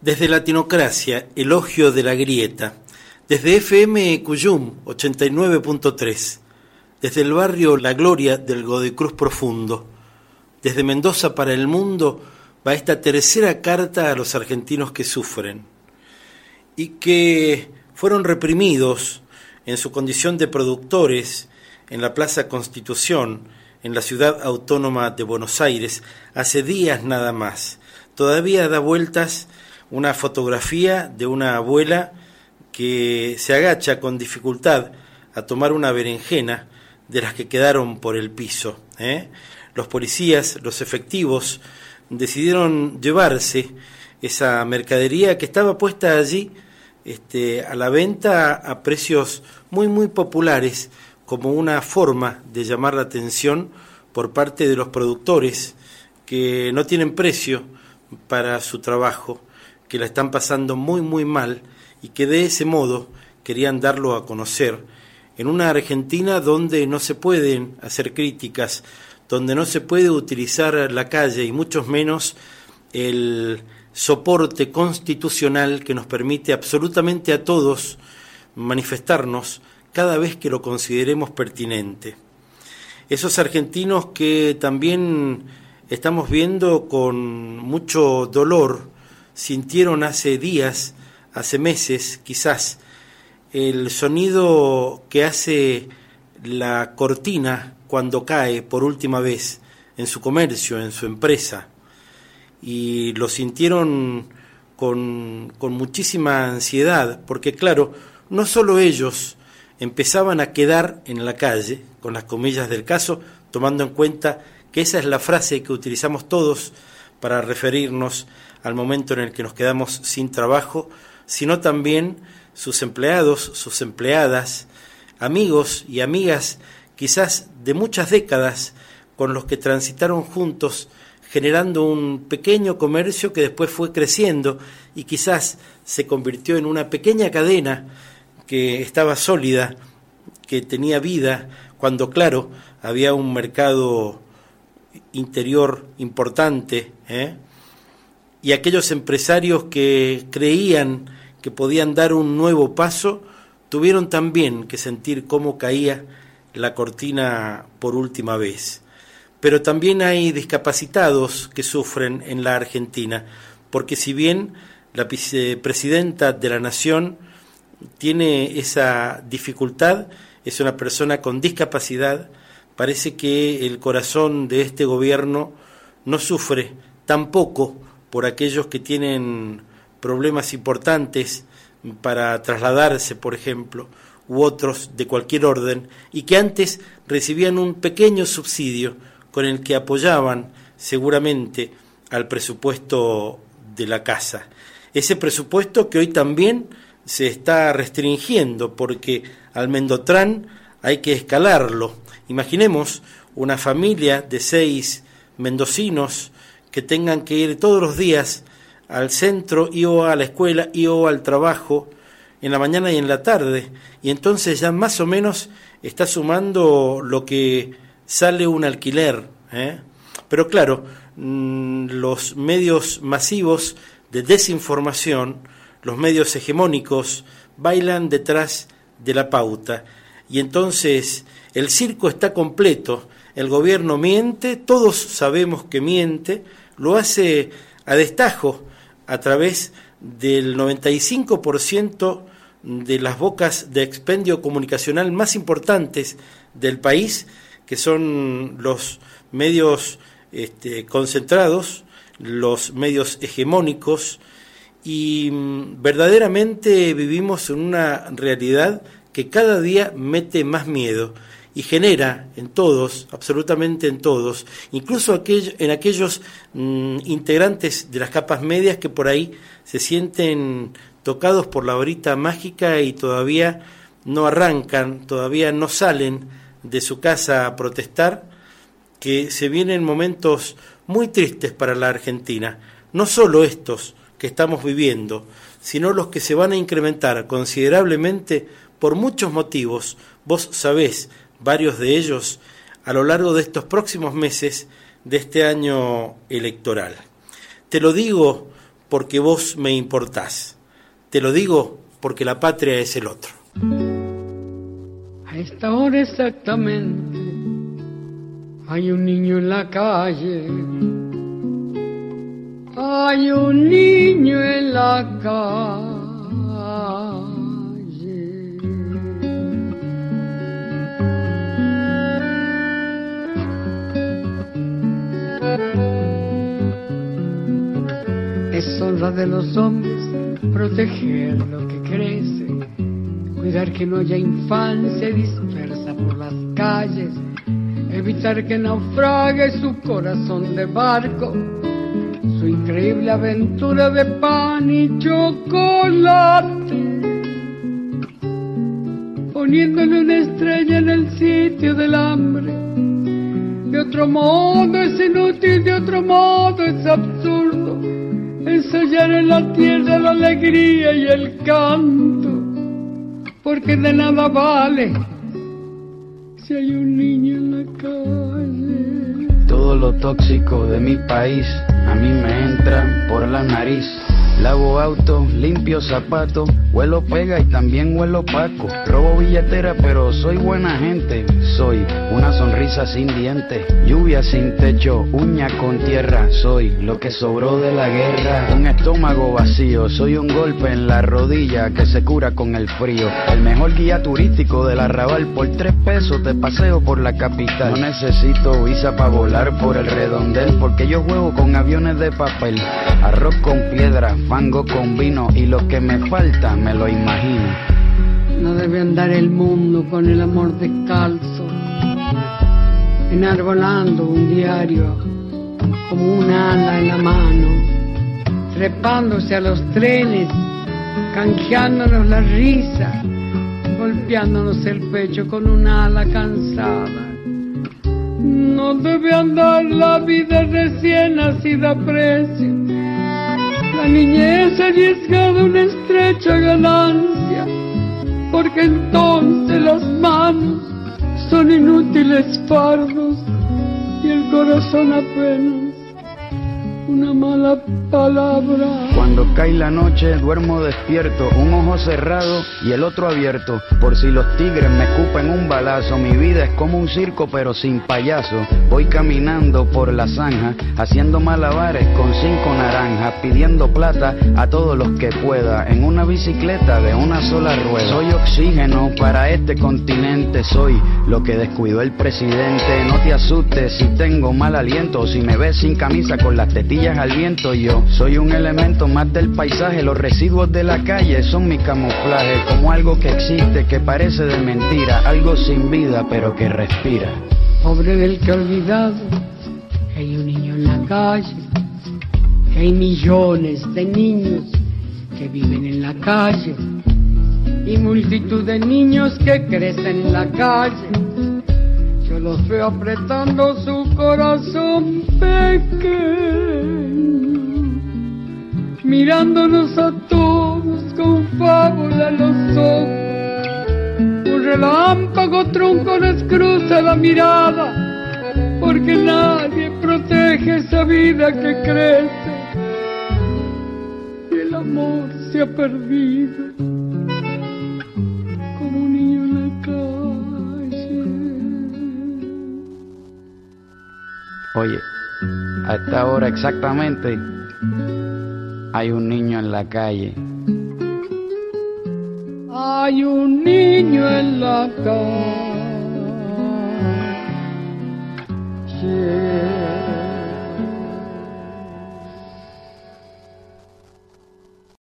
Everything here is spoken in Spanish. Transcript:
Desde Latinocracia, elogio de la grieta. Desde FM Cuyum 89.3. Desde el barrio La Gloria del Godecruz Profundo. Desde Mendoza para el mundo va esta tercera carta a los argentinos que sufren y que fueron reprimidos en su condición de productores en la Plaza Constitución, en la ciudad autónoma de Buenos Aires, hace días nada más. Todavía da vueltas una fotografía de una abuela que se agacha con dificultad a tomar una berenjena de las que quedaron por el piso. ¿eh? Los policías, los efectivos, decidieron llevarse esa mercadería que estaba puesta allí este, a la venta a precios muy, muy populares, como una forma de llamar la atención por parte de los productores que no tienen precio para su trabajo que la están pasando muy muy mal y que de ese modo querían darlo a conocer en una Argentina donde no se pueden hacer críticas, donde no se puede utilizar la calle y mucho menos el soporte constitucional que nos permite absolutamente a todos manifestarnos cada vez que lo consideremos pertinente. Esos argentinos que también estamos viendo con mucho dolor sintieron hace días, hace meses quizás, el sonido que hace la cortina cuando cae por última vez en su comercio, en su empresa, y lo sintieron con, con muchísima ansiedad, porque claro, no solo ellos empezaban a quedar en la calle, con las comillas del caso, tomando en cuenta que esa es la frase que utilizamos todos para referirnos al momento en el que nos quedamos sin trabajo, sino también sus empleados, sus empleadas, amigos y amigas quizás de muchas décadas con los que transitaron juntos generando un pequeño comercio que después fue creciendo y quizás se convirtió en una pequeña cadena que estaba sólida, que tenía vida, cuando claro, había un mercado interior importante, ¿eh? y aquellos empresarios que creían que podían dar un nuevo paso, tuvieron también que sentir cómo caía la cortina por última vez. Pero también hay discapacitados que sufren en la Argentina, porque si bien la vicepresidenta de la Nación tiene esa dificultad, es una persona con discapacidad, parece que el corazón de este gobierno no sufre tampoco por aquellos que tienen problemas importantes para trasladarse, por ejemplo, u otros de cualquier orden, y que antes recibían un pequeño subsidio con el que apoyaban seguramente al presupuesto de la casa. Ese presupuesto que hoy también se está restringiendo porque al Mendotrán hay que escalarlo. Imaginemos una familia de seis mendocinos que tengan que ir todos los días al centro y o a la escuela y o al trabajo en la mañana y en la tarde y entonces ya más o menos está sumando lo que sale un alquiler ¿eh? pero claro mm, los medios masivos de desinformación los medios hegemónicos bailan detrás de la pauta y entonces el circo está completo el gobierno miente, todos sabemos que miente, lo hace a destajo a través del 95% de las bocas de expendio comunicacional más importantes del país, que son los medios este, concentrados, los medios hegemónicos, y mm, verdaderamente vivimos en una realidad que cada día mete más miedo y genera en todos, absolutamente en todos, incluso en aquellos mm, integrantes de las capas medias que por ahí se sienten tocados por la horita mágica y todavía no arrancan, todavía no salen de su casa a protestar, que se vienen momentos muy tristes para la Argentina, no solo estos que estamos viviendo, sino los que se van a incrementar considerablemente por muchos motivos. Vos sabés, varios de ellos, a lo largo de estos próximos meses de este año electoral. Te lo digo porque vos me importás. Te lo digo porque la patria es el otro. A esta hora exactamente hay un niño en la calle. Hay un niño en la calle. De los hombres proteger lo que crece, cuidar que no haya infancia dispersa por las calles, evitar que naufrague su corazón de barco, su increíble aventura de pan y chocolate, poniéndole una estrella en el sitio del hambre. De otro modo es inútil, de otro modo es absurdo ensayar en la tierra la alegría y el canto, porque de nada vale si hay un niño en la calle. Todo lo tóxico de mi país a mí me entra por la nariz. Lavo auto, limpio zapatos, huelo pega y también huelo paco. Robo billetera, pero soy buena gente. Soy una sonrisa sin dientes, lluvia sin techo, uña con tierra. Soy lo que sobró de la guerra. Un estómago vacío, soy un golpe en la rodilla que se cura con el frío. El mejor guía turístico del arrabal por tres pesos te paseo por la capital. No necesito visa para volar por el redondel porque yo juego con aviones de papel. Arroz con piedra, fango con vino y lo que me falta me lo imagino. No debe andar el mundo con el amor descalzo, enarbolando un diario como un ala en la mano, trepándose a los trenes, canjeándonos la risa, golpeándonos el pecho con un ala cansada. No debe andar la vida recién nacida precio. Niñez arriesgada una estrecha ganancia, porque entonces las manos son inútiles fardos y el corazón apenas una mala palabra. Cuando cae la noche duermo despierto, un ojo cerrado y el otro abierto, por si los tigres me escupen un balazo. Mi vida es como un circo pero sin payaso. Voy caminando por la zanja, haciendo malabares con cinco naranjas, pidiendo plata a todos los que pueda, en una bicicleta de una sola rueda. Soy oxígeno para este continente, soy lo que descuidó el presidente. No te asustes si tengo mal aliento, si me ves sin camisa con las tetillas al viento. Yo soy un elemento más del paisaje. Los residuos de la calle son mi camuflaje como algo que existe que parece de mentira algo sin vida pero que respira. Pobre del que olvidado hay un niño en la calle hay millones de niños que viven en la calle y multitud de niños que crecen en la calle yo los veo apretando su corazón pequeño, mirándonos a todos con fábula en los ojos. Un relámpago trunco les cruza la mirada, porque nadie protege esa vida que crece. Y el amor se ha perdido. Oye, a esta hora exactamente hay un niño en la calle. Hay un niño en la calle.